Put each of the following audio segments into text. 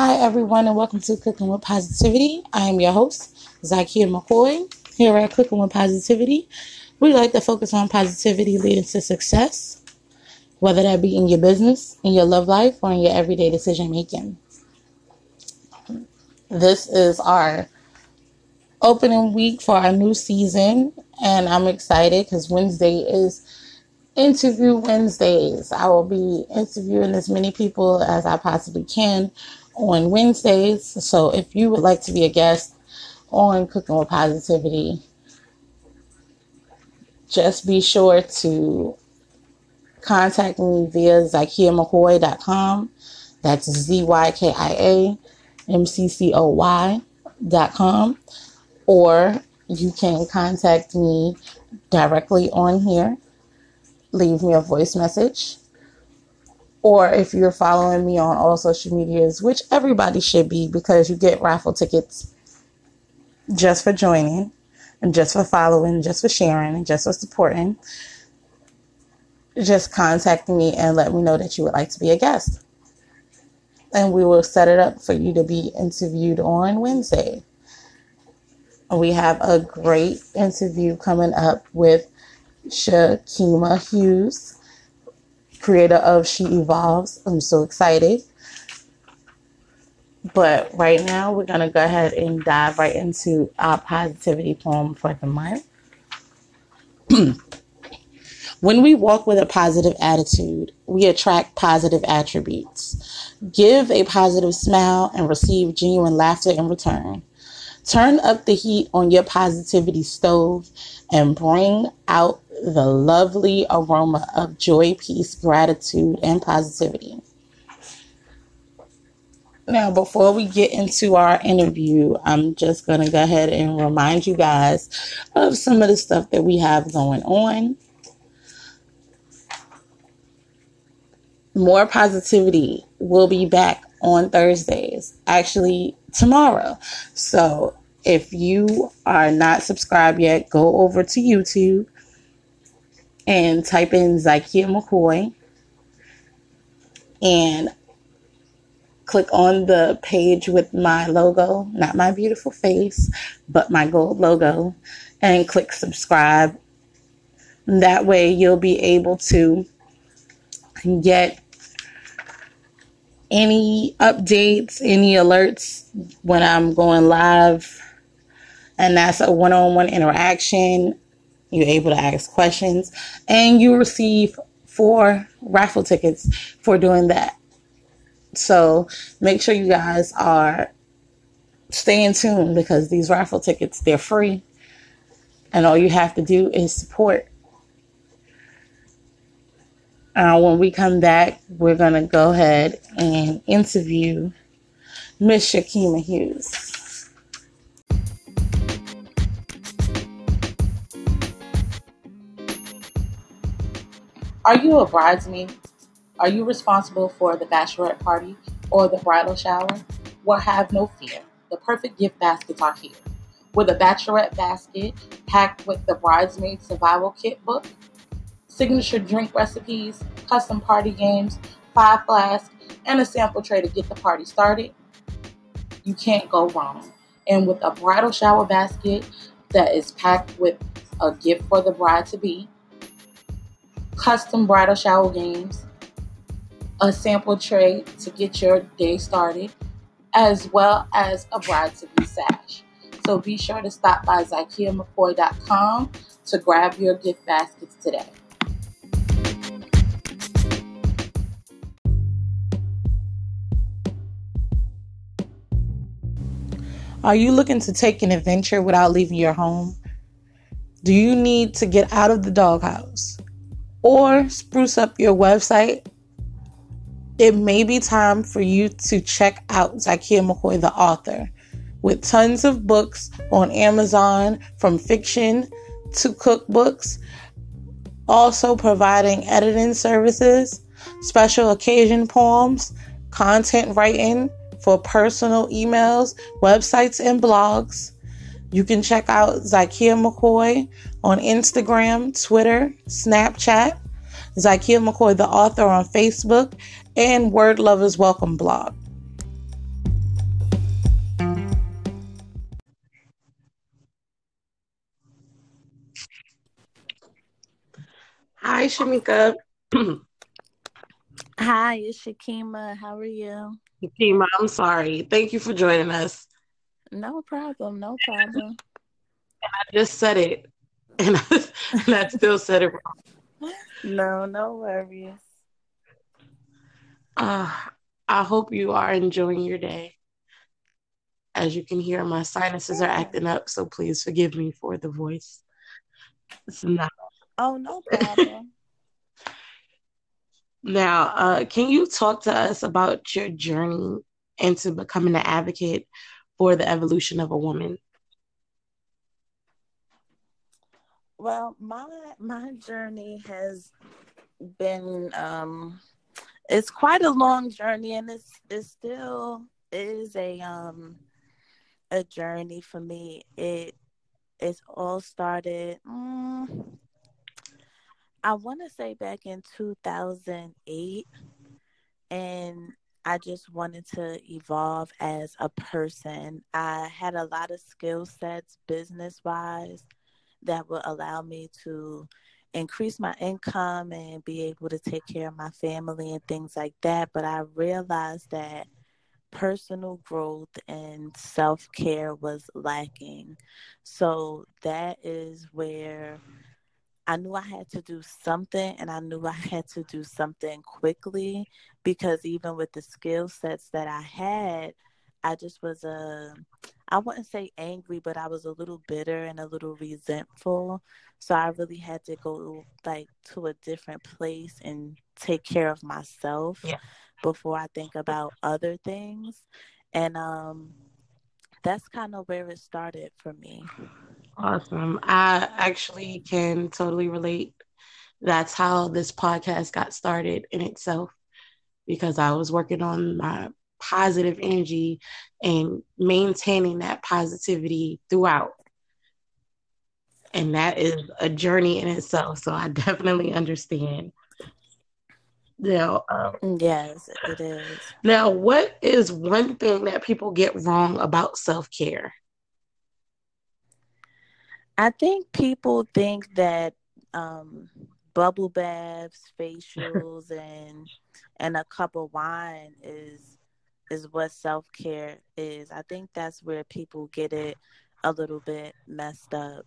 Hi, everyone, and welcome to Cooking with Positivity. I am your host, Zykia McCoy. Here at Cooking with Positivity, we like to focus on positivity leading to success, whether that be in your business, in your love life, or in your everyday decision making. This is our opening week for our new season, and I'm excited because Wednesday is interview Wednesdays. I will be interviewing as many people as I possibly can on Wednesdays. So if you would like to be a guest on Cooking with Positivity, just be sure to contact me via ZykiaMcCoy.com. That's Z Y K I A M C C O Y.com. Or you can contact me directly on here leave me a voice message. Or if you're following me on all social medias, which everybody should be because you get raffle tickets just for joining and just for following, just for sharing, and just for supporting, just contact me and let me know that you would like to be a guest. And we will set it up for you to be interviewed on Wednesday. We have a great interview coming up with Shakeema Hughes, creator of She Evolves. I'm so excited. But right now, we're going to go ahead and dive right into our positivity poem for the month. when we walk with a positive attitude, we attract positive attributes. Give a positive smile and receive genuine laughter in return. Turn up the heat on your positivity stove and bring out the lovely aroma of joy, peace, gratitude, and positivity. Now, before we get into our interview, I'm just going to go ahead and remind you guys of some of the stuff that we have going on. More positivity will be back on Thursdays, actually, tomorrow. So, if you are not subscribed yet, go over to YouTube and type in Zykia McCoy and click on the page with my logo, not my beautiful face, but my gold logo, and click subscribe. That way, you'll be able to get any updates, any alerts when I'm going live. And that's a one on one interaction. You're able to ask questions and you receive four raffle tickets for doing that. So make sure you guys are staying tuned because these raffle tickets, they're free. And all you have to do is support. Uh, when we come back, we're going to go ahead and interview Miss Shakeema Hughes. Are you a bridesmaid? Are you responsible for the bachelorette party or the bridal shower? Well, have no fear. The perfect gift baskets are here. With a bachelorette basket packed with the bridesmaid survival kit book, signature drink recipes, custom party games, five flasks, and a sample tray to get the party started, you can't go wrong. And with a bridal shower basket that is packed with a gift for the bride to be, custom bridal shower games, a sample tray to get your day started, as well as a bride to be sash. So be sure to stop by ZykiaMcCoy.com to grab your gift baskets today. Are you looking to take an adventure without leaving your home? Do you need to get out of the doghouse? Or spruce up your website, it may be time for you to check out Zykia McCoy, the author, with tons of books on Amazon from fiction to cookbooks, also providing editing services, special occasion poems, content writing for personal emails, websites, and blogs. You can check out Zykia McCoy on Instagram, Twitter, Snapchat, Zykia McCoy, the author, on Facebook, and Word Lovers Welcome blog. Hi, Shamika. Hi, it's Shakeema. How are you? Shakeema, I'm sorry. Thank you for joining us. No problem. No problem. I just said it, and I, and I still said it wrong. No, no worries. Uh, I hope you are enjoying your day. As you can hear, my sinuses are acting up, so please forgive me for the voice. It's not. Oh, no problem. now, uh, can you talk to us about your journey into becoming an advocate for the evolution of a woman? Well, my my journey has been um it's quite a long journey and it's it still is a um a journey for me. It it's all started mm, I want to say back in 2008 and I just wanted to evolve as a person. I had a lot of skill sets business wise that would allow me to increase my income and be able to take care of my family and things like that. But I realized that personal growth and self care was lacking. So that is where I knew I had to do something and I knew I had to do something quickly because even with the skill sets that I had, I just was a I wouldn't say angry, but I was a little bitter and a little resentful. So I really had to go like to a different place and take care of myself yeah. before I think about other things. And um that's kind of where it started for me. Awesome. I actually can totally relate. That's how this podcast got started in itself because I was working on my positive energy and maintaining that positivity throughout. And that is a journey in itself. So I definitely understand. Now, um, yes, it is. Now, what is one thing that people get wrong about self care? I think people think that um, bubble baths, facials, and and a cup of wine is is what self care is. I think that's where people get it a little bit messed up.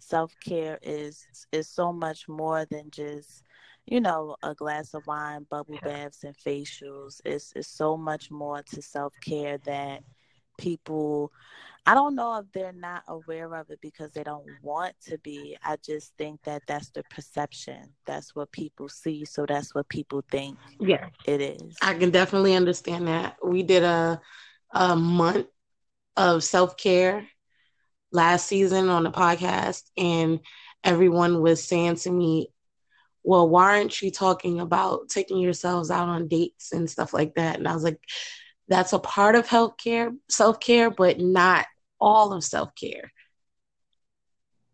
Self care is is so much more than just you know a glass of wine, bubble baths, and facials. It's it's so much more to self care that people I don't know if they're not aware of it because they don't want to be. I just think that that's the perception. That's what people see. So that's what people think. Yeah, it is. I can definitely understand that. We did a a month of self care last season on the podcast, and everyone was saying to me, "Well, why aren't you talking about taking yourselves out on dates and stuff like that?" And I was like, that's a part of healthcare, self care, but not all of self care.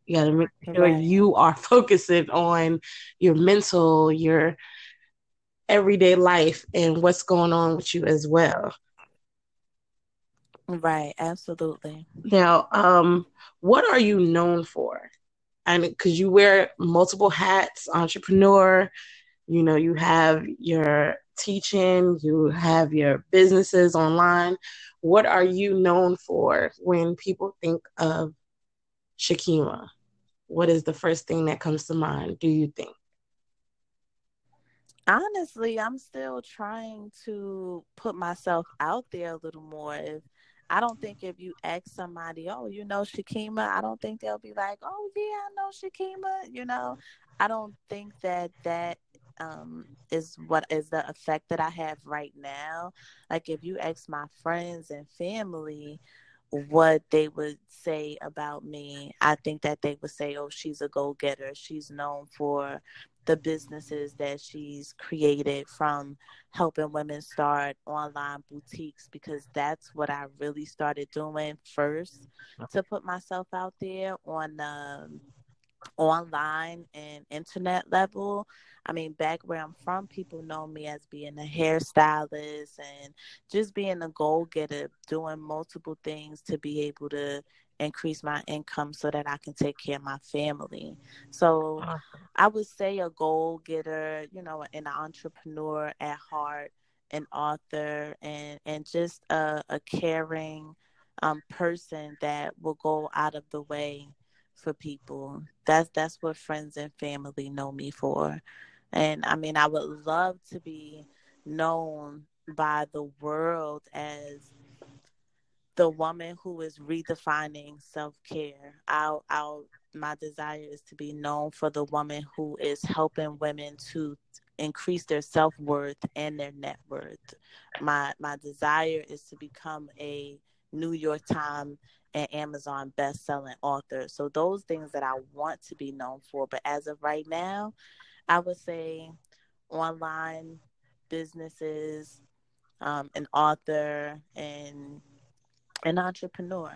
You got to make sure right. you are focusing on your mental, your everyday life, and what's going on with you as well. Right, absolutely. Now, um, what are you known for? And because you wear multiple hats, entrepreneur, you know, you have your teaching, you have your businesses online. What are you known for when people think of Shakeema? What is the first thing that comes to mind, do you think? Honestly, I'm still trying to put myself out there a little more. If I don't think if you ask somebody, oh, you know Shakeema, I don't think they'll be like, oh yeah, I know Shakeema. You know, I don't think that that um, is what is the effect that I have right now. Like if you ask my friends and family what they would say about me, I think that they would say, "Oh, she's a go-getter. She's known for the businesses that she's created from helping women start online boutiques because that's what I really started doing first to put myself out there on um, online and internet level. I mean, back where I'm from, people know me as being a hairstylist and just being a goal getter, doing multiple things to be able to increase my income so that I can take care of my family. So I would say a goal getter, you know, an entrepreneur at heart, an author, and and just a, a caring um, person that will go out of the way for people. That's that's what friends and family know me for. And I mean, I would love to be known by the world as the woman who is redefining self-care. I'll, I'll, my desire is to be known for the woman who is helping women to increase their self-worth and their net worth. My my desire is to become a New York Times and Amazon best-selling author. So those things that I want to be known for, but as of right now, I would say online businesses, um, an author, and an entrepreneur.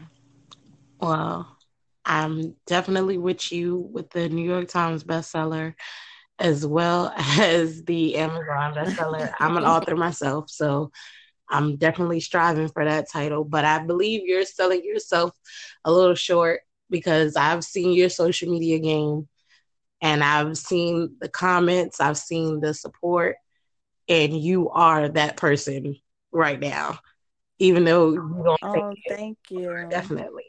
Wow. I'm definitely with you with the New York Times bestseller as well as the Amazon bestseller. I'm an author myself, so I'm definitely striving for that title. But I believe you're selling yourself a little short because I've seen your social media game and I've seen the comments, I've seen the support, and you are that person right now even though you don't oh thank you definitely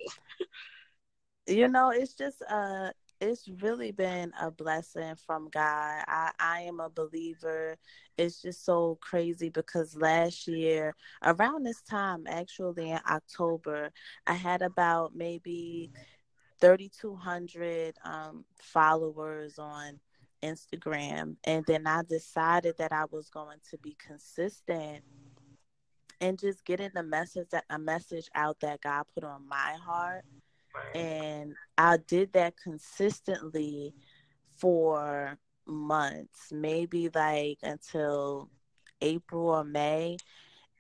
you know it's just uh it's really been a blessing from God. I, I am a believer. It's just so crazy because last year, around this time, actually in October, I had about maybe 3,200 um, followers on Instagram. And then I decided that I was going to be consistent and just getting the message that a message out that God put on my heart. And I did that consistently for months, maybe like until April or May.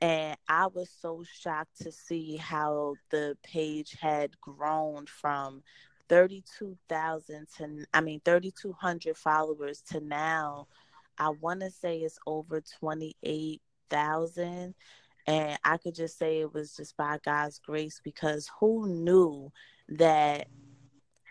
And I was so shocked to see how the page had grown from 32,000 to, I mean, 3,200 followers to now, I want to say it's over 28,000. And I could just say it was just by God's grace because who knew that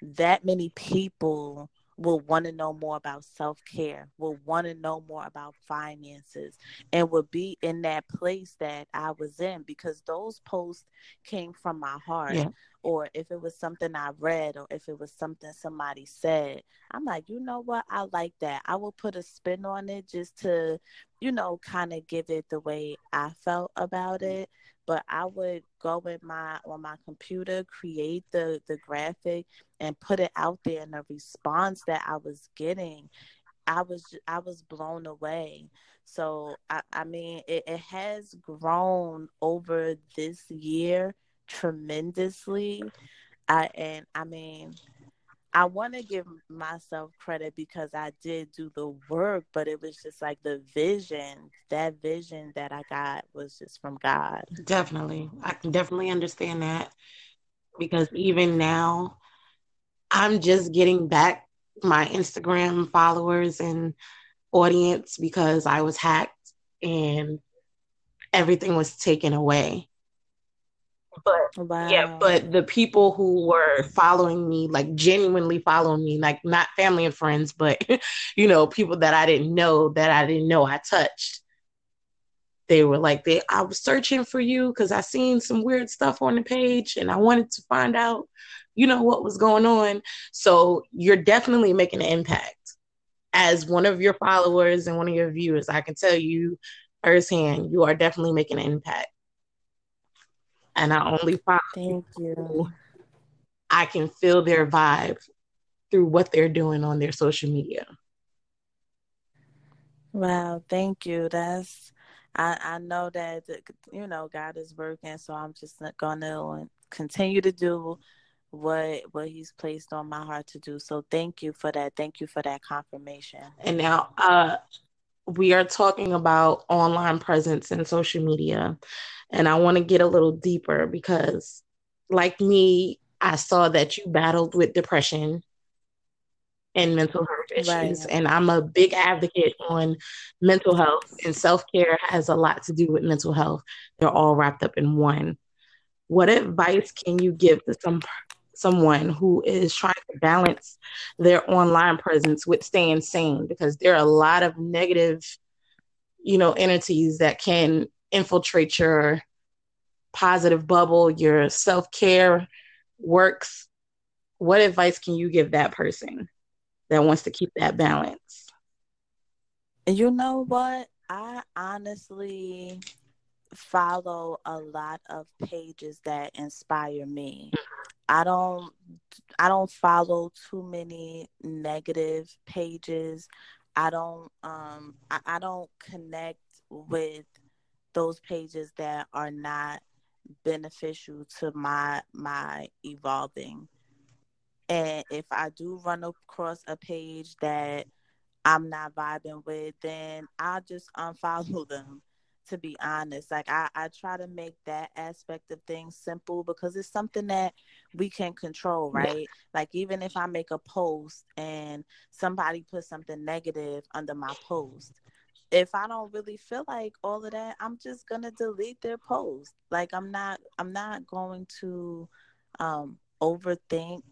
that many people will want to know more about self care, will want to know more about finances, and will be in that place that I was in because those posts came from my heart. Yeah. Or if it was something I read, or if it was something somebody said, I'm like, you know what? I like that. I will put a spin on it just to, you know, kind of give it the way I felt about mm. it but I would go in my on my computer, create the the graphic, and put it out there. And the response that I was getting, I was I was blown away. So I, I mean, it, it has grown over this year tremendously. I and I mean, I want to give myself credit because I did do the work, but it was just like the vision, that vision that I got was just from God. Definitely. I can definitely understand that because even now, I'm just getting back my Instagram followers and audience because I was hacked and everything was taken away. But wow. yeah, but the people who were following me, like genuinely following me, like not family and friends, but you know, people that I didn't know that I didn't know I touched. They were like, they I was searching for you because I seen some weird stuff on the page and I wanted to find out, you know, what was going on. So you're definitely making an impact. As one of your followers and one of your viewers, I can tell you firsthand, you are definitely making an impact and I only follow Thank you. I can feel their vibe through what they're doing on their social media. Wow, thank you. That's I I know that you know God is working, so I'm just gonna continue to do what what He's placed on my heart to do. So thank you for that. Thank you for that confirmation. And now, uh, we are talking about online presence and social media. And I want to get a little deeper because, like me, I saw that you battled with depression and mental health issues. Right. And I'm a big advocate on mental health, and self care has a lot to do with mental health. They're all wrapped up in one. What advice can you give to some someone who is trying to balance their online presence with staying sane because there are a lot of negative, you know, entities that can infiltrate your positive bubble, your self care works. What advice can you give that person that wants to keep that balance? You know what? I honestly follow a lot of pages that inspire me. Mm-hmm. I don't I don't follow too many negative pages. I don't um I, I don't connect with those pages that are not beneficial to my my evolving. And if I do run across a page that I'm not vibing with, then I'll just unfollow them to be honest. Like I, I try to make that aspect of things simple because it's something that we can control, right? Yeah. Like even if I make a post and somebody puts something negative under my post, if I don't really feel like all of that, I'm just gonna delete their post. Like I'm not I'm not going to um overthink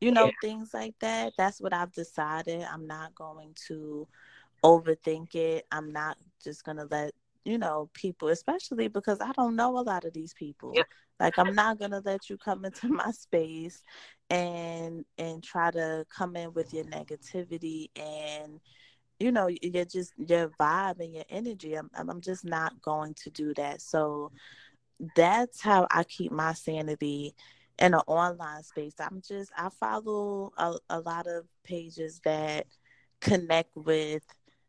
you know yeah. things like that that's what i've decided i'm not going to overthink it i'm not just going to let you know people especially because i don't know a lot of these people like i'm not going to let you come into my space and and try to come in with your negativity and you know you're just your vibe and your energy I'm, I'm just not going to do that so that's how i keep my sanity in an online space. I'm just I follow a, a lot of pages that connect with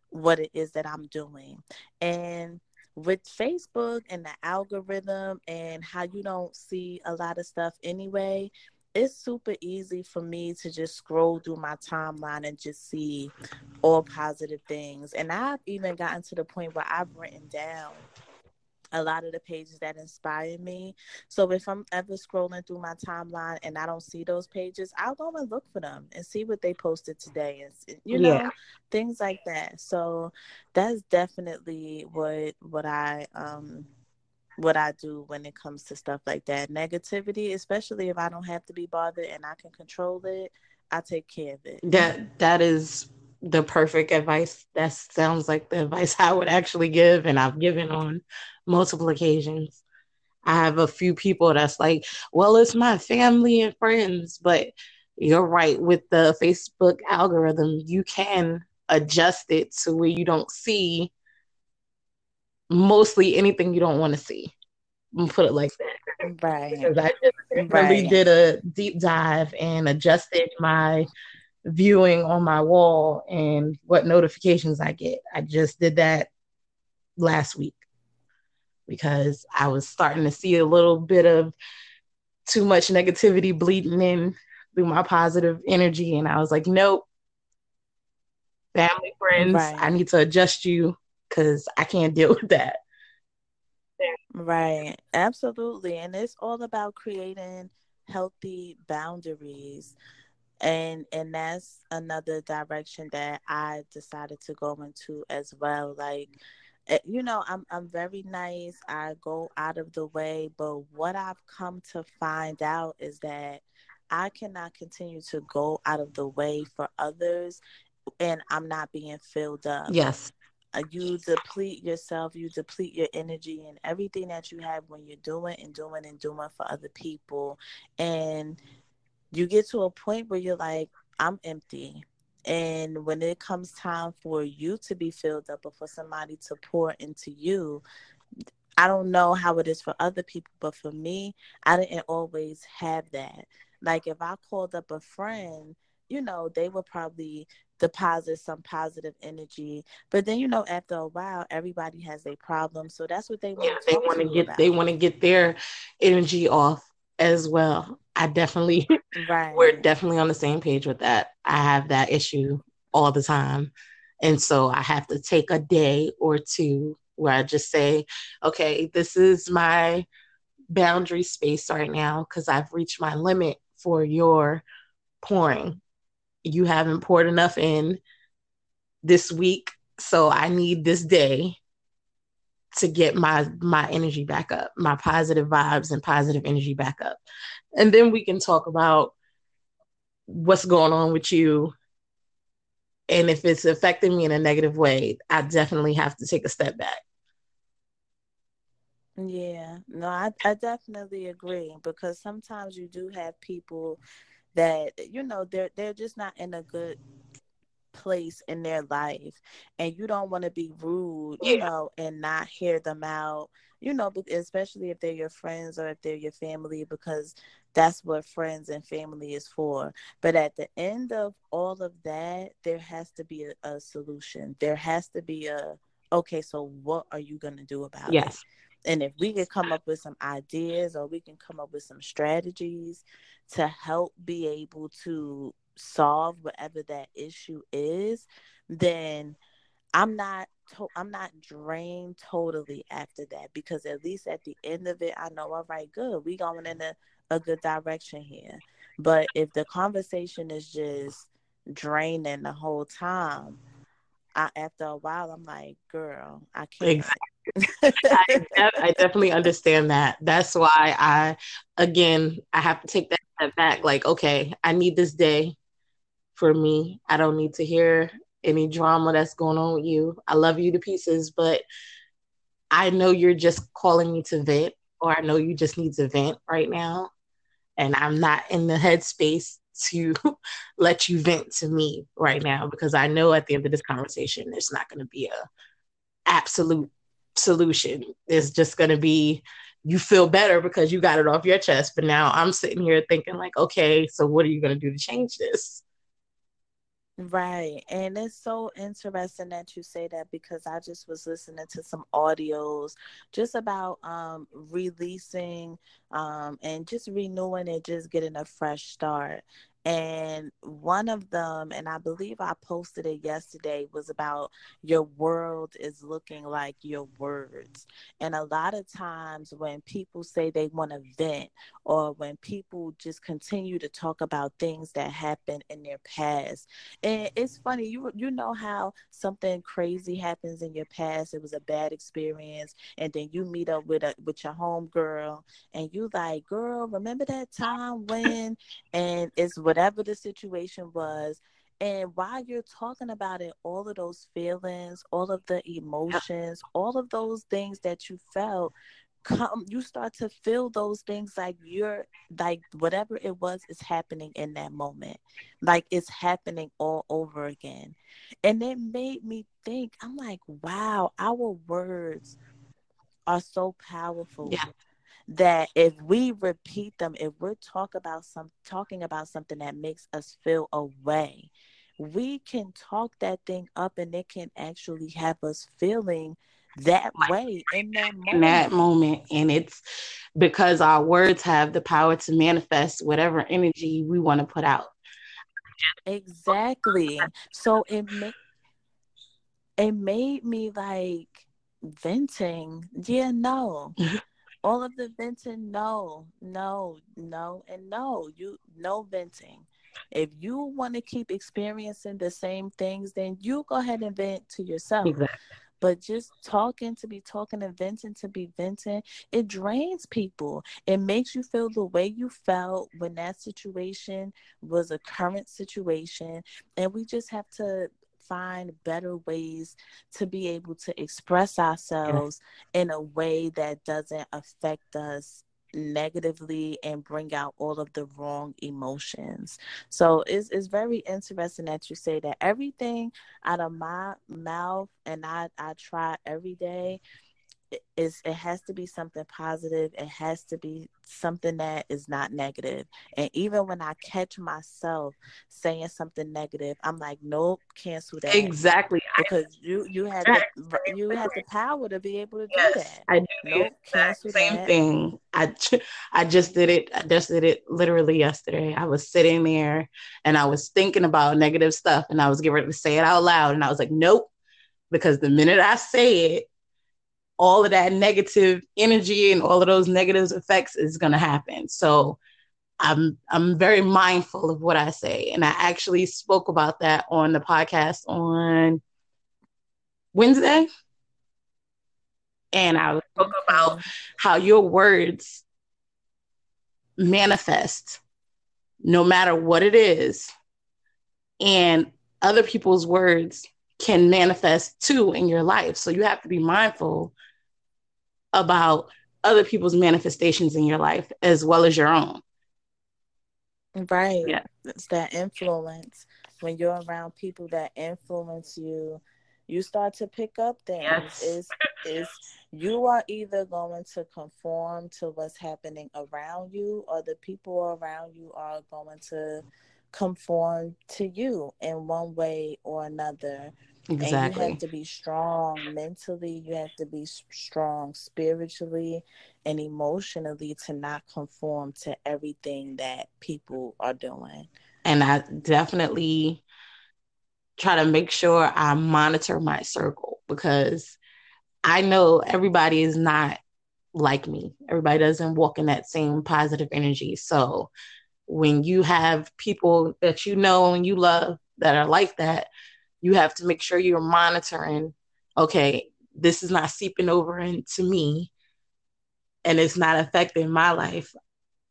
what it is that I'm doing. And with Facebook and the algorithm and how you don't see a lot of stuff anyway, it's super easy for me to just scroll through my timeline and just see all positive things. And I've even gotten to the point where I've written down a lot of the pages that inspire me. So if I'm ever scrolling through my timeline and I don't see those pages, I'll go and look for them and see what they posted today and you know yeah. things like that. So that's definitely what what I um what I do when it comes to stuff like that. Negativity, especially if I don't have to be bothered and I can control it, I take care of it. That that is the perfect advice. That sounds like the advice I would actually give, and I've given on multiple occasions. I have a few people that's like, well, it's my family and friends, but you're right with the Facebook algorithm, you can adjust it to where you don't see mostly anything you don't want to see. Put it like that. Right. Because I just really did a deep dive and adjusted my viewing on my wall and what notifications I get. I just did that last week because I was starting to see a little bit of too much negativity bleeding in through my positive energy. And I was like, nope, family, friends, right. I need to adjust you because I can't deal with that. Right, absolutely. And it's all about creating healthy boundaries and and that's another direction that i decided to go into as well like eh, you know i'm i'm very nice. I go out of the way but what i've come to find out is that i cannot continue to go out of the way for others and i'm not being filled up. Yes. Uh, you deplete yourself you deplete your energy and everything that you have when you're doing and doing and doing for other people. And you get to a point where you're like, I'm empty. And when it comes time for you to be filled up or for somebody to pour into you, I don't know how it is for other people, but for me, I didn't always have that. Like if I called up a friend, you know, they would probably deposit some positive energy. But then, you know, after a while, everybody has a problem. So that's what they want. Yeah, they want to get about. they want to get their energy off as well. I definitely, right. we're definitely on the same page with that. I have that issue all the time. And so I have to take a day or two where I just say, okay, this is my boundary space right now because I've reached my limit for your pouring. You haven't poured enough in this week. So I need this day to get my my energy back up, my positive vibes and positive energy back up. And then we can talk about what's going on with you. And if it's affecting me in a negative way, I definitely have to take a step back. Yeah, no, I, I definitely agree because sometimes you do have people that you know they're they're just not in a good place in their life and you don't want to be rude you yeah. know and not hear them out you know especially if they're your friends or if they're your family because that's what friends and family is for but at the end of all of that there has to be a, a solution there has to be a okay so what are you going to do about yes. it and if we can come up with some ideas or we can come up with some strategies to help be able to solve whatever that issue is, then I'm not to- I'm not drained totally after that because at least at the end of it, I know all right, good, we going in a, a good direction here. But if the conversation is just draining the whole time, I, after a while, I'm like, girl, I can't. Exactly. I, I, definitely understand that. That's why I, again, I have to take that back. Like, okay, I need this day for me. I don't need to hear any drama that's going on with you. I love you to pieces, but I know you're just calling me to vent, or I know you just need to vent right now. And I'm not in the headspace to let you vent to me right now because I know at the end of this conversation, there's not going to be a absolute solution. It's just going to be you feel better because you got it off your chest. But now I'm sitting here thinking, like, okay, so what are you going to do to change this? Right. And it's so interesting that you say that because I just was listening to some audios just about um releasing um and just renewing and just getting a fresh start. And one of them, and I believe I posted it yesterday, was about your world is looking like your words. And a lot of times when people say they want to vent, or when people just continue to talk about things that happened in their past, and it's funny, you you know how something crazy happens in your past. It was a bad experience, and then you meet up with a with your home girl, and you like, girl, remember that time when? And it's whatever the situation was. And while you're talking about it, all of those feelings, all of the emotions, all of those things that you felt, come you start to feel those things like you're like whatever it was is happening in that moment like it's happening all over again and it made me think i'm like wow our words are so powerful yeah that if we repeat them, if we're talk about some talking about something that makes us feel a way, we can talk that thing up and it can actually have us feeling that way in that moment. In that moment. And it's because our words have the power to manifest whatever energy we want to put out. Exactly. So it made it made me like venting. Yeah, no. all of the venting no no no and no you no venting. If you want to keep experiencing the same things then you go ahead and vent to yourself. Exactly. but just talking to be talking and venting to be venting it drains people. It makes you feel the way you felt when that situation was a current situation. And we just have to find better ways to be able to express ourselves yeah. in a way that doesn't affect us negatively and bring out all of the wrong emotions. So it's, it's very interesting that you say that everything out of my mouth and I, I try every day is it has to be something positive. It has to be something that is not negative. And even when i catch myself saying something negative i'm like nope cancel that. Exactly. Because you you have the you have the power to be able to yes, do that. I do. Nope, cancel same that. thing. I i just did it i just did it literally yesterday. I was sitting there and i was thinking about negative stuff and i was getting ready to say it out loud and i was like nope. Because the minute i say it all of that negative energy and all of those negative effects is going to happen. So I'm I'm very mindful of what I say, and I actually spoke about that on the podcast on Wednesday. And I spoke about how your words manifest no matter what it is. And other people's words can manifest too in your life. So you have to be mindful about other people's manifestations in your life as well as your own. Right. Yeah. It's that influence. When you're around people that influence you, you start to pick up things. Yes. Is is you are either going to conform to what's happening around you or the people around you are going to conform to you in one way or another. Exactly. And you have to be strong mentally, you have to be strong spiritually and emotionally to not conform to everything that people are doing. And I definitely try to make sure I monitor my circle because I know everybody is not like me. Everybody doesn't walk in that same positive energy. So when you have people that you know and you love that are like that, you have to make sure you're monitoring okay this is not seeping over into me and it's not affecting my life.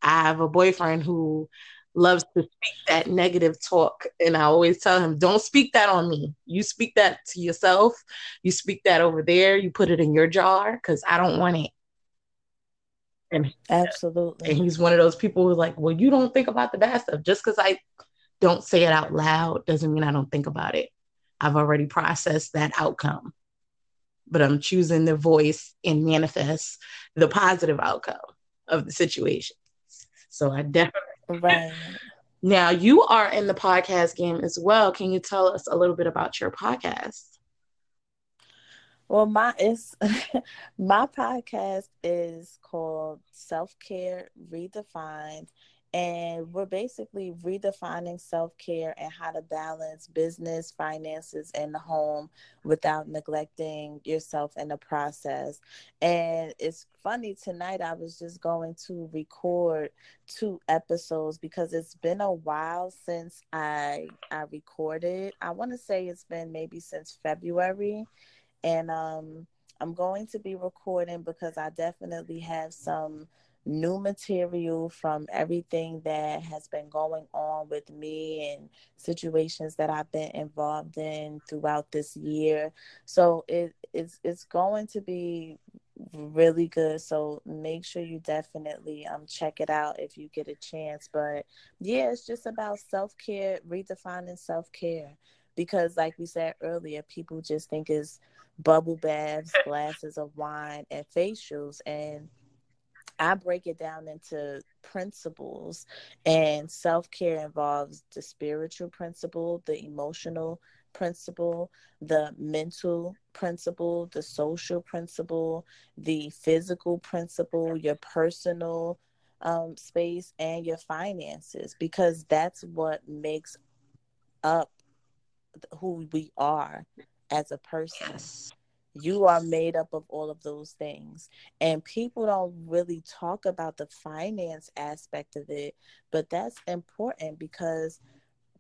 I have a boyfriend who loves to speak that negative talk and i always tell him don't speak that on me. You speak that to yourself. You speak that over there. You put it in your jar because i don't want it. And absolutely. and he's one of those people who's like well you don't think about the bad stuff. Just because i don't say it out loud doesn't mean i don't think about it I've already processed that outcome. But I'm choosing to voice and manifest the positive outcome of the situation. So I definitely. Right. Now you are in the podcast game as well. Can you tell us a little bit about your podcast? Well, my it's my podcast is called Self Care Redefined, and we're basically redefining self care and how to balance business, finances, and the home without neglecting yourself in the process. And it's funny, tonight I was just going to record two episodes because it's been a while since I I recorded. I want to say it's been maybe since February. And um I'm going to be recording because I definitely have some new material from everything that has been going on with me and situations that I've been involved in throughout this year. So it, it's it's going to be really good. So make sure you definitely um check it out if you get a chance. But yeah, it's just about self care, redefining self care. Because like we said earlier, people just think it's bubble baths, glasses of wine, and facials and I break it down into principles, and self care involves the spiritual principle, the emotional principle, the mental principle, the social principle, the physical principle, your personal um, space, and your finances, because that's what makes up who we are as a person. Yes you are made up of all of those things. And people don't really talk about the finance aspect of it but that's important because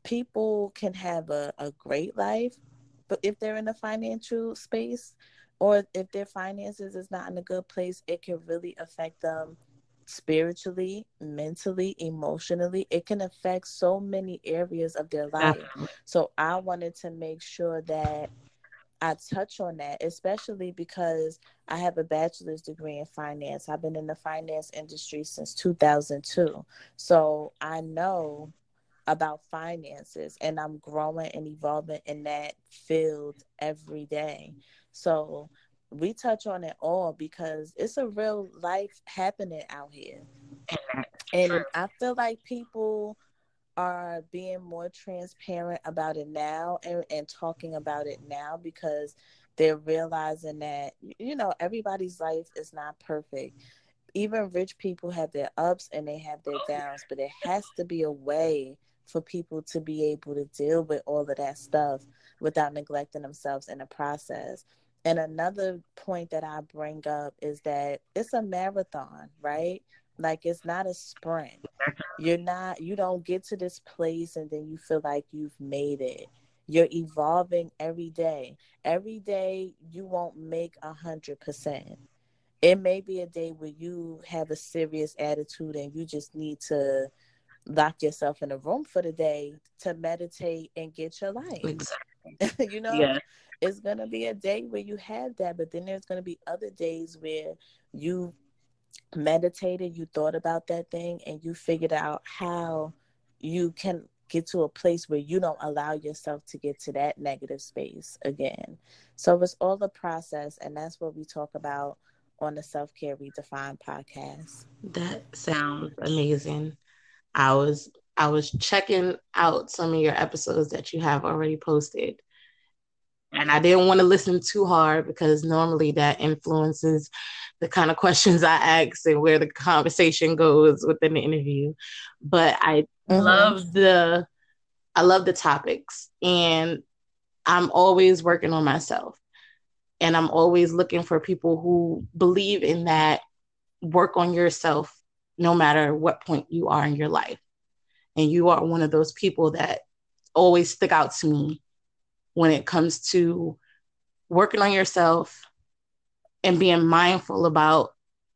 people can have a, a great life but if they're in a financial space or if their finances is not in a good place it can really affect them spiritually mentally emotionally. It can affect so many areas of their life. So i wanted to make sure that I touch on that, especially because I have a bachelor's degree in finance. I've been in the finance industry since 2002. So I know about finances and I'm growing and evolving in that field every day. So we touch on it all because it's a real life happening out here. Mm-hmm. And I feel like people are being more transparent about it now and, and talking about it now because they're realizing that you know everybody's life is not perfect. Even rich people have their ups and they have their downs but there has to be a way for people to be able to deal with all of that stuff without neglecting themselves in the process. And another point that i bring up is that it's a marathon right like it's not a sprint. You're not you don't get to this place and then you feel like you've made it. You're evolving every day. Every day you won't make a hundred percent. it may be a day where you have a serious attitude and you just need to lock yourself in a room for the day to meditate and get your life. Exactly. you know, yeah. it's going to be a day where you have that, but then there's going to be other days where you meditated, you thought about that thing, and you figured out how you can get to a place where you don't allow yourself to get to that negative space again. So it's all the process, and that's what we talk about on the Self Care Redefined podcast. That sounds amazing. I was I was checking out some of your episodes that you have already posted. And I didn't want to listen too hard because normally that influences the kind of questions I ask and where the conversation goes within the interview. But I mm-hmm. love the I love the topics and I'm always working on myself. And I'm always looking for people who believe in that work on yourself no matter what point you are in your life. And you are one of those people that always stick out to me when it comes to working on yourself and being mindful about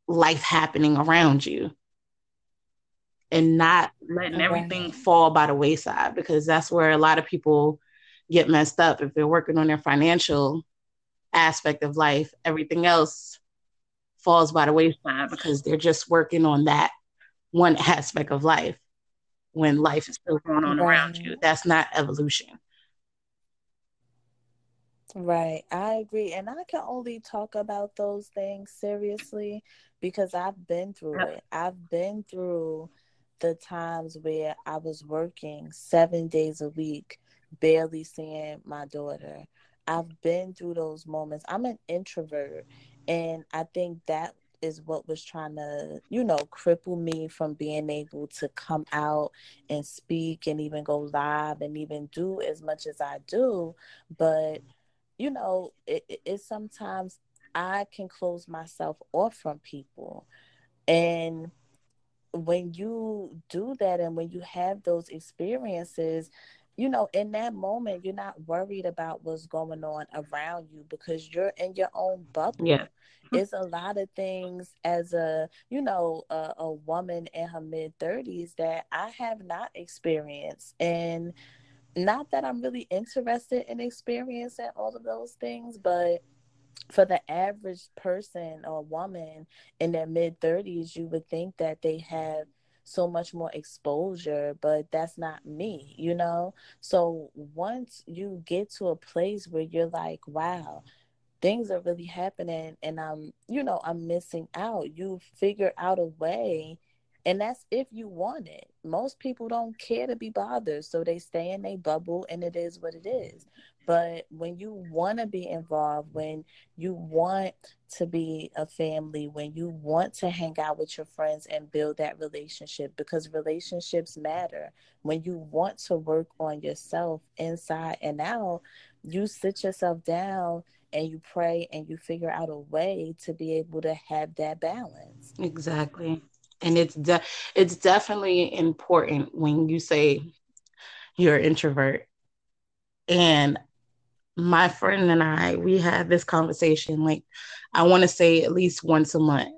life happening around you and not letting everything fall by the wayside because that's where a lot of people get messed up if they're working on their financial aspect of life everything else falls by the wayside because they're just working on that one aspect of life when life is still going on around you. That's not evolution. Right. I agree. And I can only talk about those things seriously because I've been through it. I've been through the times where I was working seven days a week, barely seeing my daughter. I've been through those moments. I'm an introvert. And I think that is what was trying to, you know, cripple me from being able to come out and speak and even go live and even do as much as I do. But, you know, it, it, it sometimes I can close myself off from people. And when you do that and when you have those experiences, you know, in that moment, you're not worried about what's going on around you because you're in your own bubble. Yeah. Mm-hmm. It's a lot of things as a, you know, a, a woman in her mid 30s that I have not experienced. And not that I'm really interested in experiencing all of those things, but for the average person or woman in their mid 30s, you would think that they have so much more exposure, but that's not me, you know? So once you get to a place where you're like, wow, things are really happening and I'm, you know, I'm missing out, you figure out a way. And that's if you want it. Most people don't care to be bothered. So they stay in a bubble and it is what it is. But when you want to be involved, when you want to be a family, when you want to hang out with your friends and build that relationship, because relationships matter, when you want to work on yourself inside and out, you sit yourself down and you pray and you figure out a way to be able to have that balance. Exactly. And it's de- it's definitely important when you say you're an introvert. And my friend and I, we had this conversation, like I want to say at least once a month,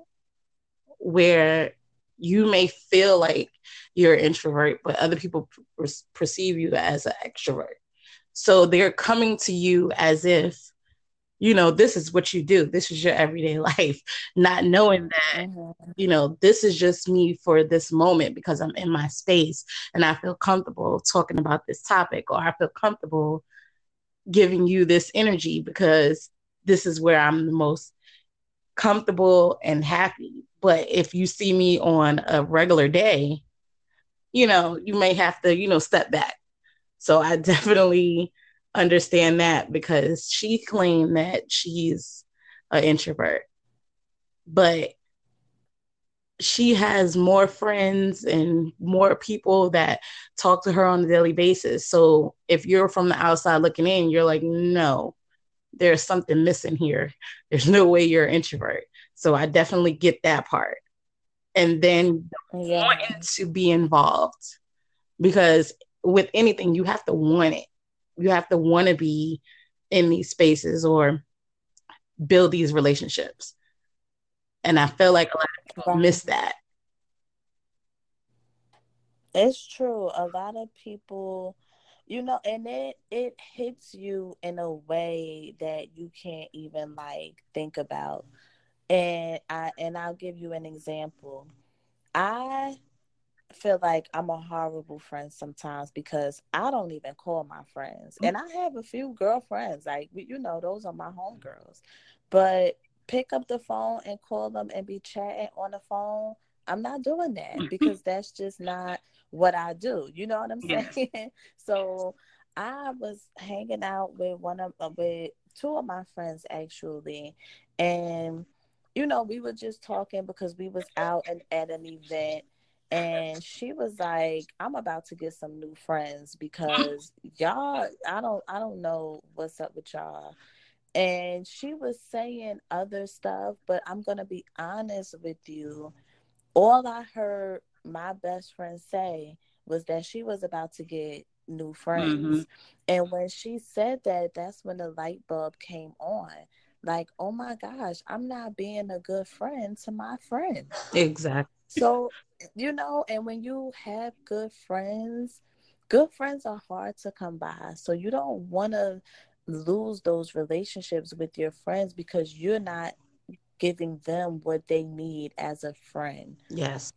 where you may feel like you're an introvert, but other people per- perceive you as an extrovert. So they're coming to you as if, you know, this is what you do, this is your everyday life, not knowing that, mm-hmm. you know, this is just me for this moment because I'm in my space and I feel comfortable talking about this topic, or I feel comfortable giving you this energy because this is where I'm the most comfortable and happy. But if you see me on a regular day, you know, you may have to, you know, step back. So I definitely understand that because she claimed that she's an introvert. But she has more friends and more people that talk to her on a daily basis. So if you're from the outside looking in, you're like, no, there's something missing here. There's no way you're an introvert. So I definitely get that part. And then yeah. wanting to be involved because with anything, you have to want it. You have to want to be in these spaces or build these relationships And I feel like a lot of people miss that. It's true. A lot of people, you know, and it it hits you in a way that you can't even like think about. And I and I'll give you an example. I feel like I'm a horrible friend sometimes because I don't even call my friends. And I have a few girlfriends, like you know, those are my homegirls. But pick up the phone and call them and be chatting on the phone. I'm not doing that because that's just not what I do. You know what I'm saying? so I was hanging out with one of uh, with two of my friends actually, and you know we were just talking because we was out and at an event and she was like i'm about to get some new friends because y'all i don't i don't know what's up with y'all. And she was saying other stuff but i'm gonna be honest with you. All i heard my best friend say was that she was about to get new friends. Mhm. and when she said that that's when the light bulb came on. Like oh my gosh i'm not being a good friend to my friend Exactly. So, you know, and when you have good friends, good friends are hard to come by. So you don't want to lose those relationships with your friends because you're not giving them what they need as a friend. Yes.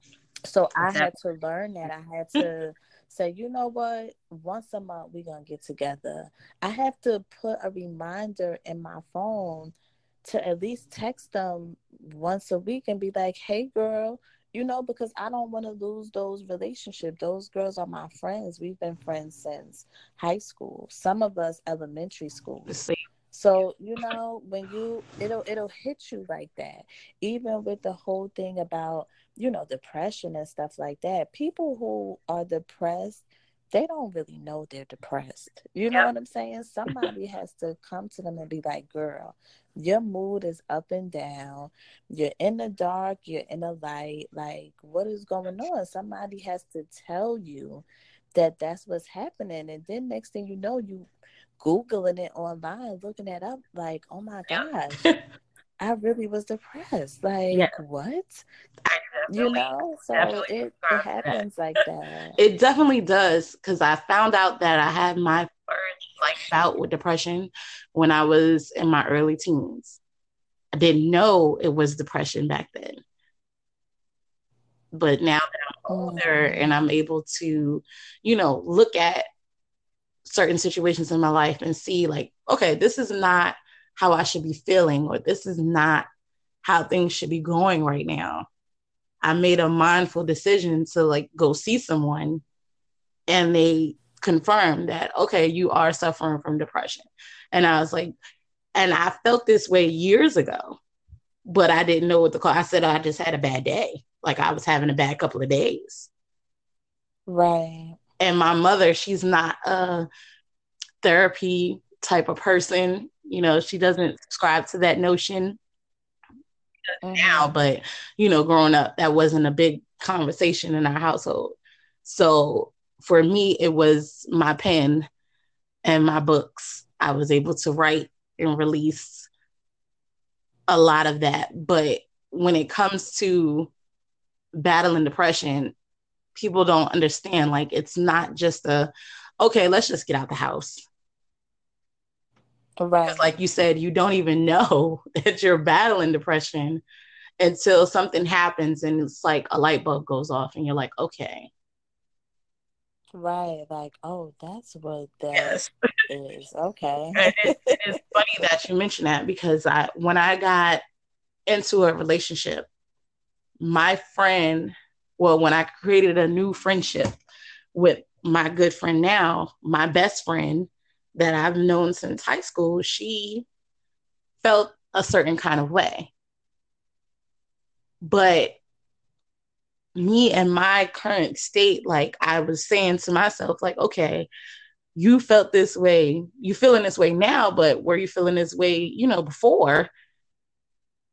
So I had to learn that. I had to say, you know what? Once a month we're gonna get together. I have to put a reminder in my phone to at least text them once a week and be like, hey girl, you know, because I don't want to lose those relationships. Those girls are my friends. We've been friends since high school. Some of us elementary school. So, you know, when you it'll it'll hit you like that. Even with the whole thing about, you know, depression and stuff like that. People who are depressed, they don't really know they're depressed. You know Yeah. what I'm saying? Somebody has to come to them and be like, "Girl, your mood is up and down. You're in the dark, you're in the light. Like, what is going on?" Somebody has to tell you that that's what's happening and then next thing you know you googling it online looking it up like oh my gosh i really was depressed like Yeah. what you know so it, it to that. happens like that It definitely does because I found out that I had my first like bout with depression when I was in my early teens. I didn't know it was depression back then. But now that I'm older Mhm. and I'm able to, you know, look at certain situations in my life and see like, okay, this is not how I should be feeling, or this is not how things should be going right now. I made a mindful decision to like go see someone and they confirmed that okay you are suffering from depression. And i was like and i felt this way years ago but i didn't know what to call i said i just had a bad day. Like i was having a bad couple of days. Right. And my mother she's not a therapy type of person. You know she doesn't subscribe to that notion now Mhm. but you know growing up that wasn't a big conversation in our household. So for me it was my pen and my books. I was able to write and release a lot of that. But when it comes to battling depression people don't understand like it's not just a okay let's just get out the house right like you said, you don't even know that you're battling depression until something happens and it's like a light bulb goes off and you're like, okay. right like oh that's what that Yes. is okay it, it is funny that you mention that because I when I got into a relationship, my friend, well, when I created a new friendship with my good friend now, my best friend that I've known since high school, she felt a certain kind of way. But me and my current state, like I was saying to myself, like, okay, you felt this way, you feeling this way now, but were you feeling this way, you know, before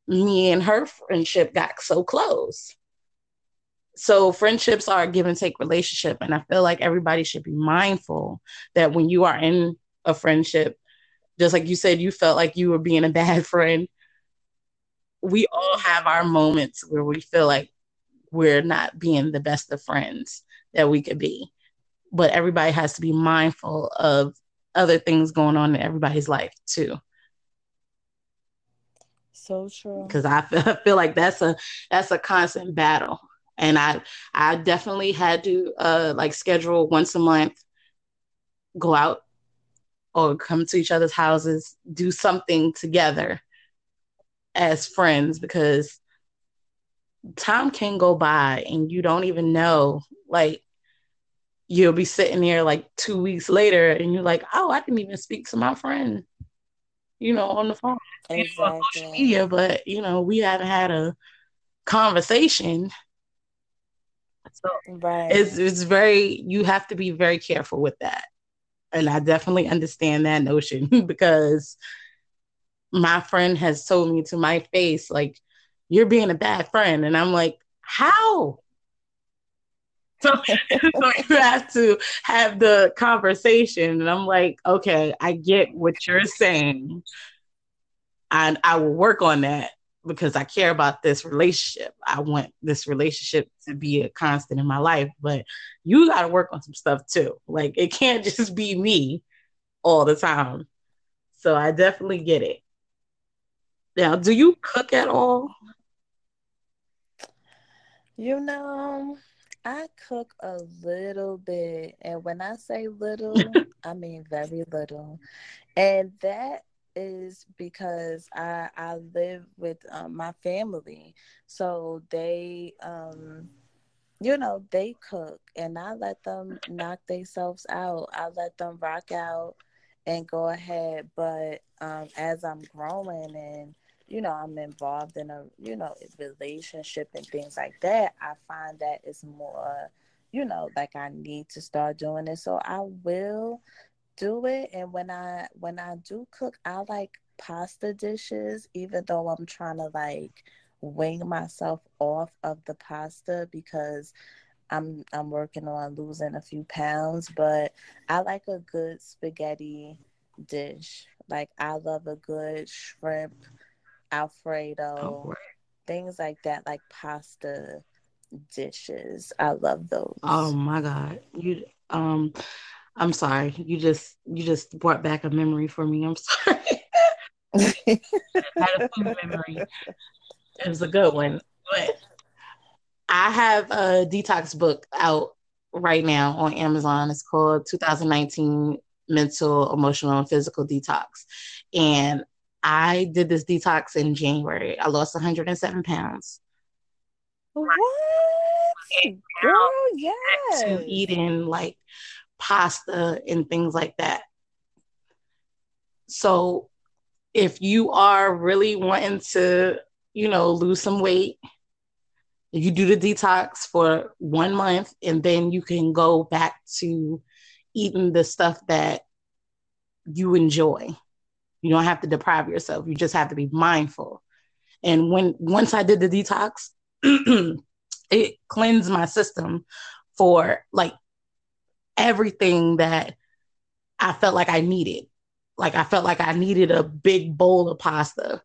me and her friendship got so close? So friendships are a give and take relationship. And I feel like everybody should be mindful that when you are in a friendship, just like you said, you felt like you were being a bad friend. we all have our moments where we feel like we're not being the best of friends that we could be. But everybody has to be mindful of other things going on in everybody's life too. So true. Because I feel, I feel like that's a that's a constant battle, and I I definitely had to uh like schedule once a month, go out or come to each other's houses, do something together as friends because time can go by and you don't even know like you'll be sitting there like two weeks later and you're like oh i didn't even speak to my friend you know on the phone exactly. on social media but you know we haven't had a conversation so right. it's it's very you have to be very careful with that and i definitely understand that notion because my friend has told me to my face, like, you're being a bad friend. And I'm like, how? So, so you have to have the conversation. And I'm like, okay, I get what you're saying. And I will work on that because I care about this relationship. I want this relationship to be a constant in my life, but you got to work on some stuff too. Like it can't just be me all the time. So I definitely get it. Now, do you cook at all? You know, I cook a little bit. And when I say little, I mean very little. And that is because I I live with um, my family. So they um you know, they cook and I let them knock themselves out. I let them rock out and go ahead. But um as I'm growing and you know i'm involved in a you know relationship and things like that i find that it's more you know like i need to start doing it so i will do it. And when i when i do cook i like pasta dishes even though i'm trying to like wing myself off of the pasta because i'm i'm working on losing a few pounds. But i like a good spaghetti dish. Like i love a good shrimp Alfredo, oh, things like that, like pasta dishes. I love those. Oh my god, you um, I'm sorry. You just you just brought back a memory for me. I'm sorry. I had a food memory. It was a good one, but I have a detox book out right now on Amazon. It's called 2019 Mental, Emotional, and Physical Detox, and I did this detox in January. I lost 107 pounds. What? Girl, yes. To eating like pasta and things like that. So if you are really wanting to, you know, lose some weight, you do the detox for one month and then you can go back to eating the stuff that you enjoy. You don't have to deprive yourself. You just have to be mindful. And when once I did the detox, it cleansed my system for like everything that I felt like I needed. Like I felt like I needed a big bowl of pasta.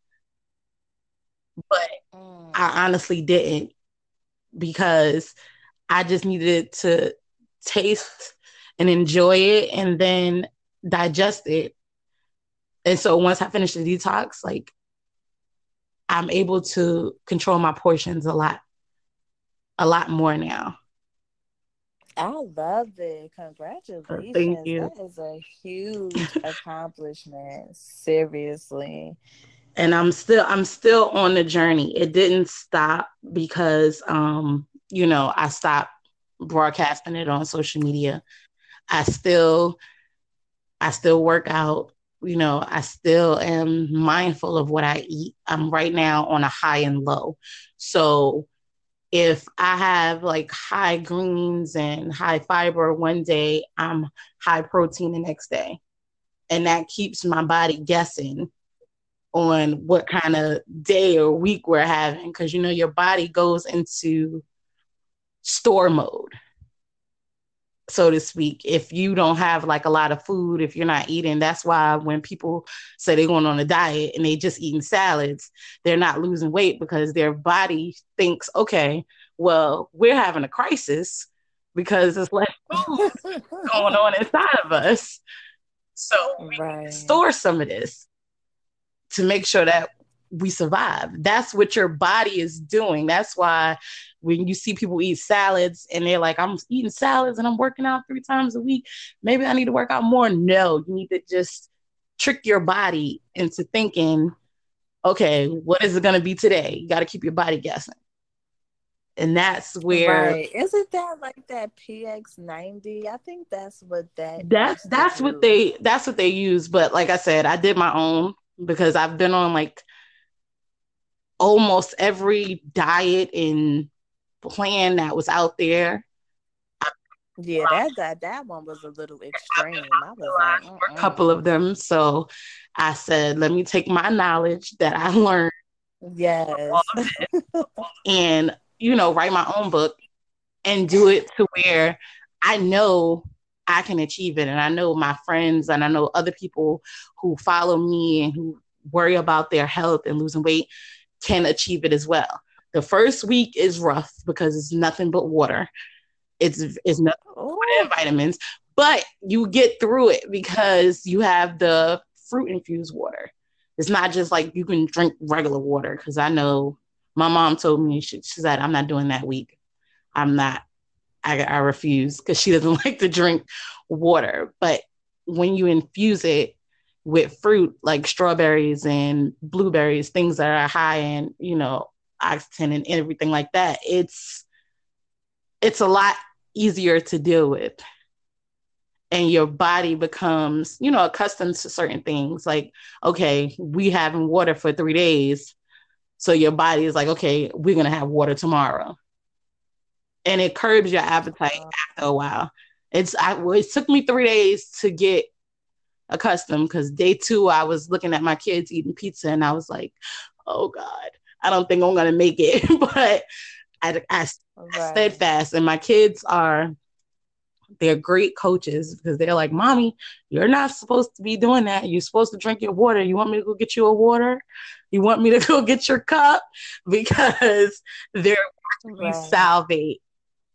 But mm. I honestly didn't because I just needed to taste and enjoy it and then digest it and so once I finish the detox, like I'm able to control my portions a lot, a lot more now. I love it. Congratulations. Thank you. That is a huge accomplishment. Seriously. And I'm still I'm still on the journey. It didn't stop because um, you know, I stopped broadcasting it on social media. I still I still work out you know, I still am mindful of what I eat. I'm right now on a high and low. So if I have like high greens and high fiber one day, I'm high protein the next day. And that keeps my body guessing on what kind of day or week we're having. Cause you know, your body goes into store mode. So to speak, if you don't have like a lot of food, if you're not eating. That's why when people say they're going on a diet and they just eating salads, they're not losing weight because their body thinks, okay, well, we're having a crisis because there's less food going on inside of us. So we right. store some of this to make sure that we survive. That's what your body is doing. That's why when you see people eat salads and they're like, I'm eating salads and I'm working out three times a week, maybe I need to work out more. No, you need to just trick your body into thinking, okay, what is it going to be today? You got to keep your body guessing. And that's where right. isn't that like that PX90? I think that's what that that's that's what they that's what they use. But like I said, I did my own because I've been on like almost every diet and plan that was out there. Yeah, that that that one was a little extreme. I was like, Mm-mm. a couple of them. So I said, let me take my knowledge that I learned. Yes. and you know, write my own book and do it to where I know I can achieve it. And I know my friends and I know other people who follow me and who worry about their health and losing weight can achieve it as well. The first week is rough because it's nothing but water. It's it's nothing oh. but vitamins, but you get through it because you have the fruit infused water. It's not just like you can drink regular water because I know my mom told me she, she said I'm not doing that week. I'm not. I, I refuse because she doesn't like to drink water. But when you infuse it with fruit like strawberries and blueberries, things that are high in, you know, oxygen and everything like that, it's it's a lot easier to deal with. And your body becomes, you know, accustomed to certain things. Like, okay, we having water for three days. So your body is like, okay, we're gonna have water tomorrow. And it curbs your appetite uh-huh. after a while. It's I well, it took me three days to get accustomed because day two I was looking at my kids eating pizza and I was like, oh God, I don't think I'm gonna make it. but I, I, right. steadfast and my kids are they're great coaches because they're like, Mommy, you're not supposed to be doing that. You're supposed to drink your water. You want me to go get you a water? You want me to go get your cup? Because they're right. salivate.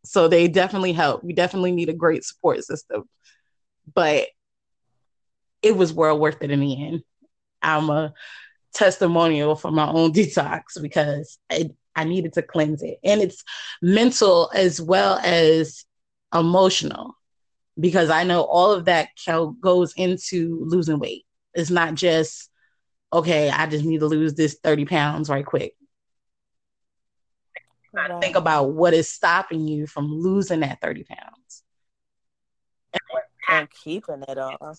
So they definitely help. We definitely need a great support system. But it was well worth it in the end. I'm a testimonial for my own detox because I, I needed to cleanse it. And it's mental as well as emotional because I know all of that goes into losing weight. It's not just, okay, I just need to lose this 30 pounds right quick. Right. Think about what is stopping you from losing that 30 pounds and keeping it off.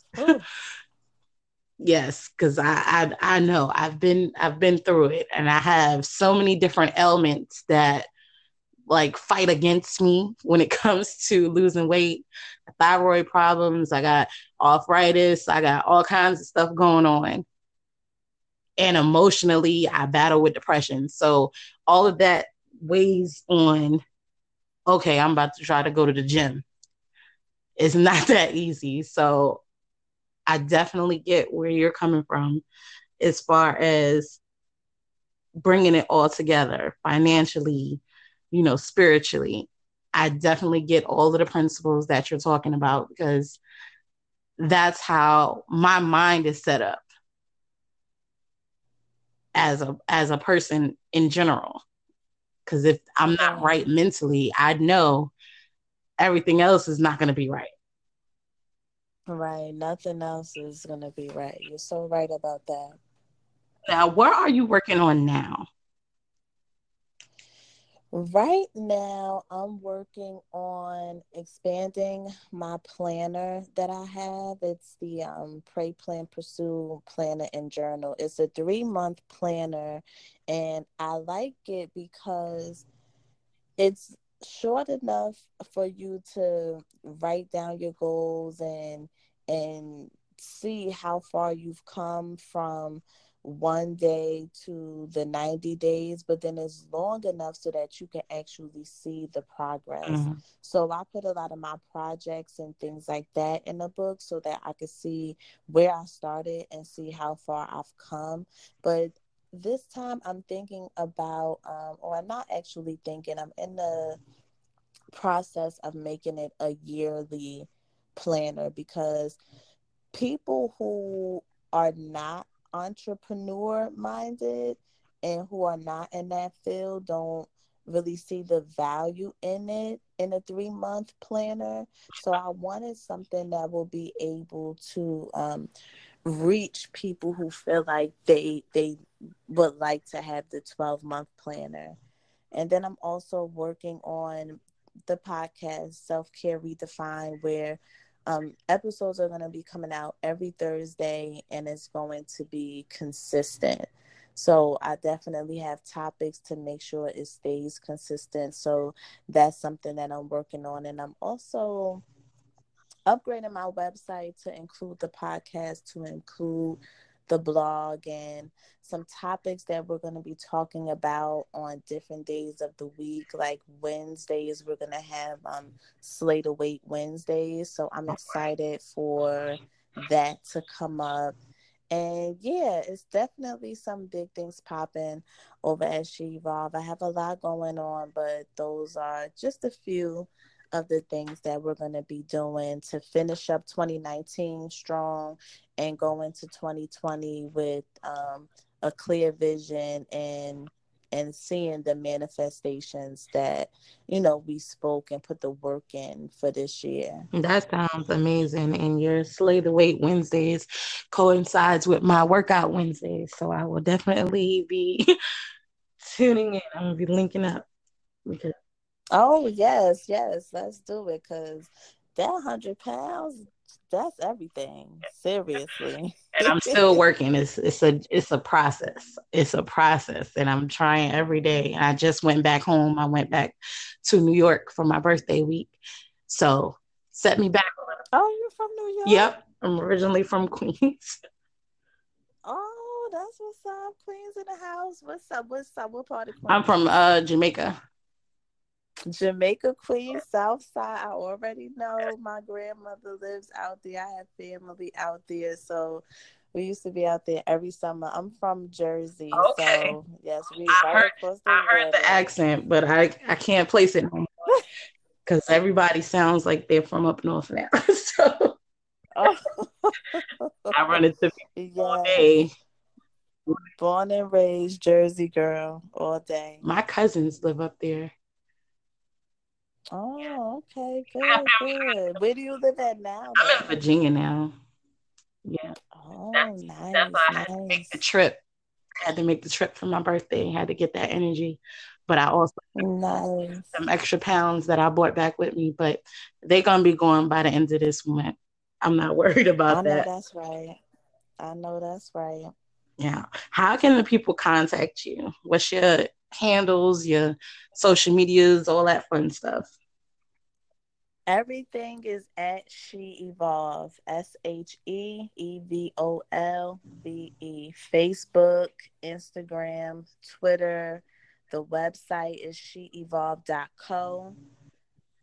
Yes, because I, I I know I've been I've been through it, and I have so many different ailments that like fight against me when it comes to losing weight. Thyroid problems. I got arthritis. I got all kinds of stuff going on. And emotionally, I battle with depression. So all of that weighs on. Okay, I'm about to try to go to the gym it's not that easy. So I definitely get where you're coming from as far as bringing it all together financially, you know, spiritually. I definitely get all of the principles that you're talking about because that's how my mind is set up as a as a person in general because if i'm not right mentally i know everything else is not going to be right. Right. Nothing else is going to be right. You're so right about that. Now, what are you working on now? Right now, I'm working on expanding my planner that I have. It's the um, Pray, Plan, Pursue Planner and Journal. It's a three month planner, and I like it because it's short enough for you to write down your goals and and see how far you've come from one day to the 90 days, but then it's long enough so that you can actually see the progress. Mm-hmm. So I put a lot of my projects and things like that in the book so that I could see where I started and see how far I've come. But this time I'm thinking about, um, or I'm not actually thinking, I'm in the process of making it a yearly planner because people who are not entrepreneur minded and who are not in that field don't really see the value in it in a three month planner. So I wanted something that will be able to um, reach people who feel like they they would like to have the 12 month planner. And then I'm also working on the podcast Self Care Redefined, where um, episodes are going to be coming out every Thursday and it's going to be consistent. So I definitely have topics to make sure it stays consistent. So that's something that I'm working on. And I'm also upgrading my website to include the podcast, to include the blog and some topics that we're going to be talking about on different days of the week like wednesdays we're going to have um slay the weight wednesdays. So i'm excited for that to come up. And yeah it's definitely some big things popping over at she evolve i have a lot going on but those are just a few of the things that we're going to be doing to finish up 2019 strong and go into 2020 with um, a clear vision and and seeing the manifestations that you know we spoke and put the work in for this year. That sounds amazing. And your slay the weight wednesdays coincides with my workout wednesdays. So i will definitely be tuning in. I'm gonna be linking up because Oh yes, yes, let's do it because that hundred pounds, that's everything. Seriously. and I'm still working. It's it's a it's a process. It's a process, and I'm trying every day. I just went back home. I went back to New York for my birthday week, so set me back. Oh, you're from New York? Yep, I'm originally from Queens. Oh, that's what's up, Queens in the house. What's up? What's up? What part of Queens? I'm from uh Jamaica. Jamaica Queen, South Side. I already know my grandmother lives out there. I have family out there. So we used to be out there every summer. I'm from Jersey. Okay. So yes, we I right heard, I heard the accent, but I, I can't place it because everybody sounds like they're from up north now. so oh. I run into people yeah. all day. Born and raised Jersey girl all day. My cousins live up there. Oh, okay, good, good. Where do you live at now? I'm in Virginia now. Yeah. Oh, that's, nice. That's why I had to make the trip. I had to make the trip for my birthday. I had to get that energy. But I also nice. some extra pounds that I brought back with me. But they're gonna be going by the end of this month. I'm not worried about I know that. That's right. I know that's right. Yeah. How can the people contact you? What's your handles, your social medias, all that fun stuff? Everything is at She Evolve, S H E E V O L V E. Facebook, Instagram, Twitter. The website is sheevolve.co.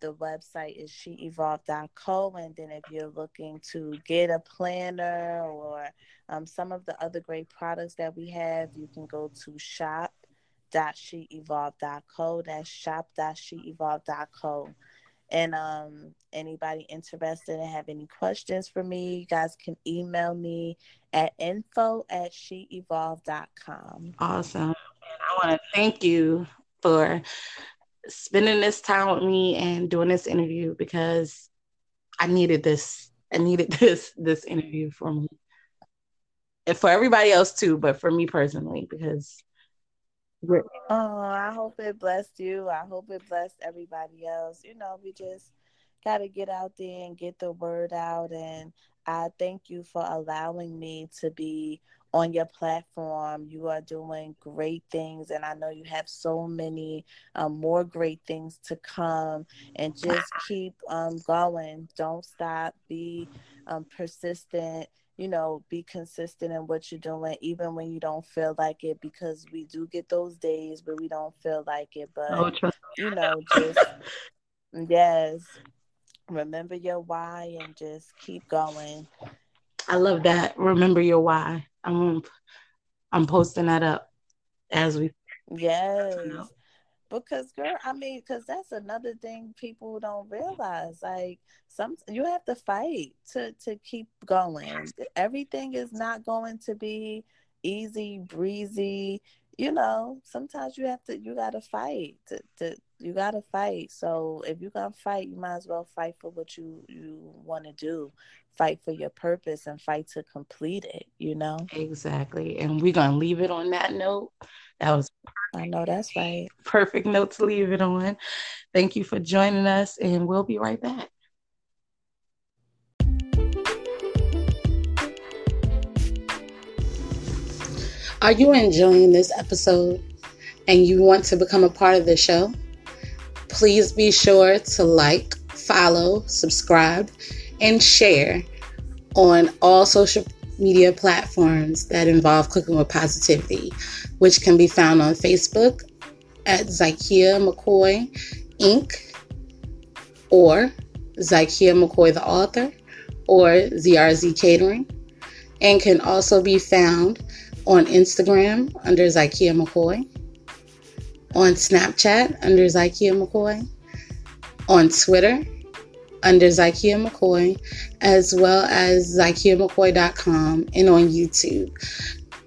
The website is sheevolve.co. And then if you're looking to get a planner or um, some of the other great products that we have, you can go to shop shop.sheevolve.co. That's shop.sheevolve.co. And um, anybody interested and have any questions for me, you guys can email me at info at sheevolve.com. Awesome. And I want to thank you for spending this time with me and doing this interview because I needed this. I needed this this interview for me. And for everybody else too, but for me personally, because Oh, I hope it blessed you. I hope it blessed everybody else. You know, we just got to get out there and get the word out. And I thank you for allowing me to be on your platform. You are doing great things, and I know you have so many um, more great things to come. And just keep um, going. Don't stop. Be um, persistent you know, be consistent in what you're doing, even when you don't feel like it, because we do get those days where we don't feel like it. But, oh, you know, just, yes, remember your why and just keep going. I love that. Remember your why. I'm, I'm posting that up as we. Yes. Because girl, I mean, because that's another thing people don't realize. Like some, you have to fight to to keep going. Everything is not going to be easy breezy. You know, sometimes you have to. You gotta fight. To, to you gotta fight. So if you're gonna fight, you might as well fight for what you you want to do. Fight for your purpose and fight to complete it. You know. Exactly. And we're gonna leave it on that note. That was I know that's right. Perfect note to leave it on. Thank you for joining us, and we'll be right back. Are you enjoying this episode and you want to become a part of the show? Please be sure to like, follow, subscribe, and share on all social media platforms that involve cooking with positivity, which can be found on Facebook at Zykia McCoy Inc. or Zykia McCoy the author or ZRZ Catering, and can also be found on Instagram under Zykia McCoy, on Snapchat under Zykia McCoy, on Twitter under Zykia McCoy, as well as ZykiaMcCoy.com and on YouTube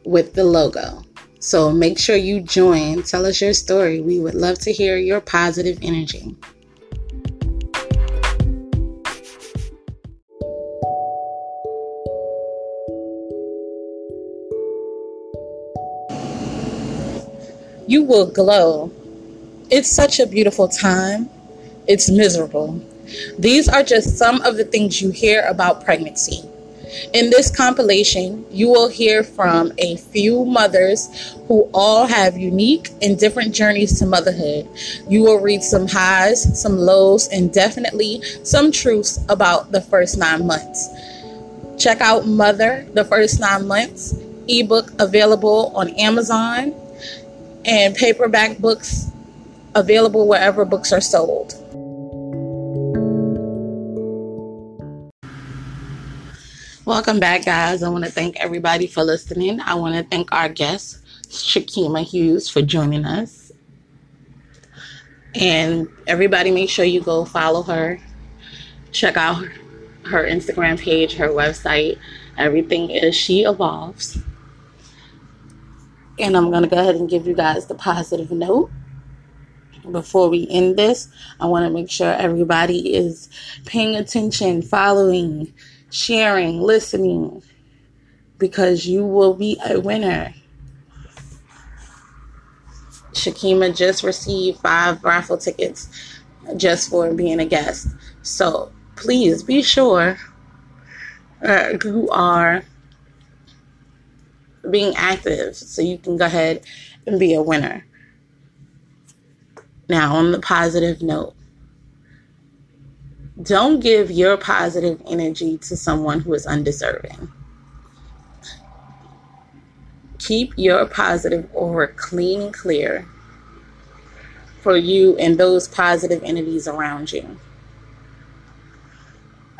with the logo. So make sure you join. Tell us your story. We would love to hear your positive energy. You will glow. It's such a beautiful time. It's miserable. These are just some of the things you hear about pregnancy. In this compilation, you will hear from a few mothers who all have unique and different journeys to motherhood. You will read some highs, some lows, and definitely some truths about the first nine months. Check out Mother, the first nine months, ebook available on Amazon, and paperback books available wherever books are sold. Welcome back, guys. I want to thank everybody for listening. I want to thank our guest, Shakeema Hughes, for joining us. And everybody, make sure you go follow her. Check out her Instagram page, her website. Everything is She Evolves. And I'm going to go ahead and give you guys the positive note. Before we end this, I want to make sure everybody is paying attention, following, sharing, listening, because you will be a winner. Shakeema just received five raffle tickets just for being a guest. So please be sure uh, you are being active so you can go ahead and be a winner. Now, on the positive note, don't give your positive energy to someone who is undeserving. Keep your positive aura clean and clear for you and those positive entities around you.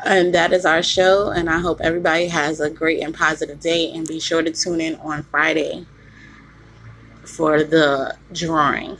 And that is our show. And I hope everybody has a great and positive day. And be sure to tune in on Friday for the drawing.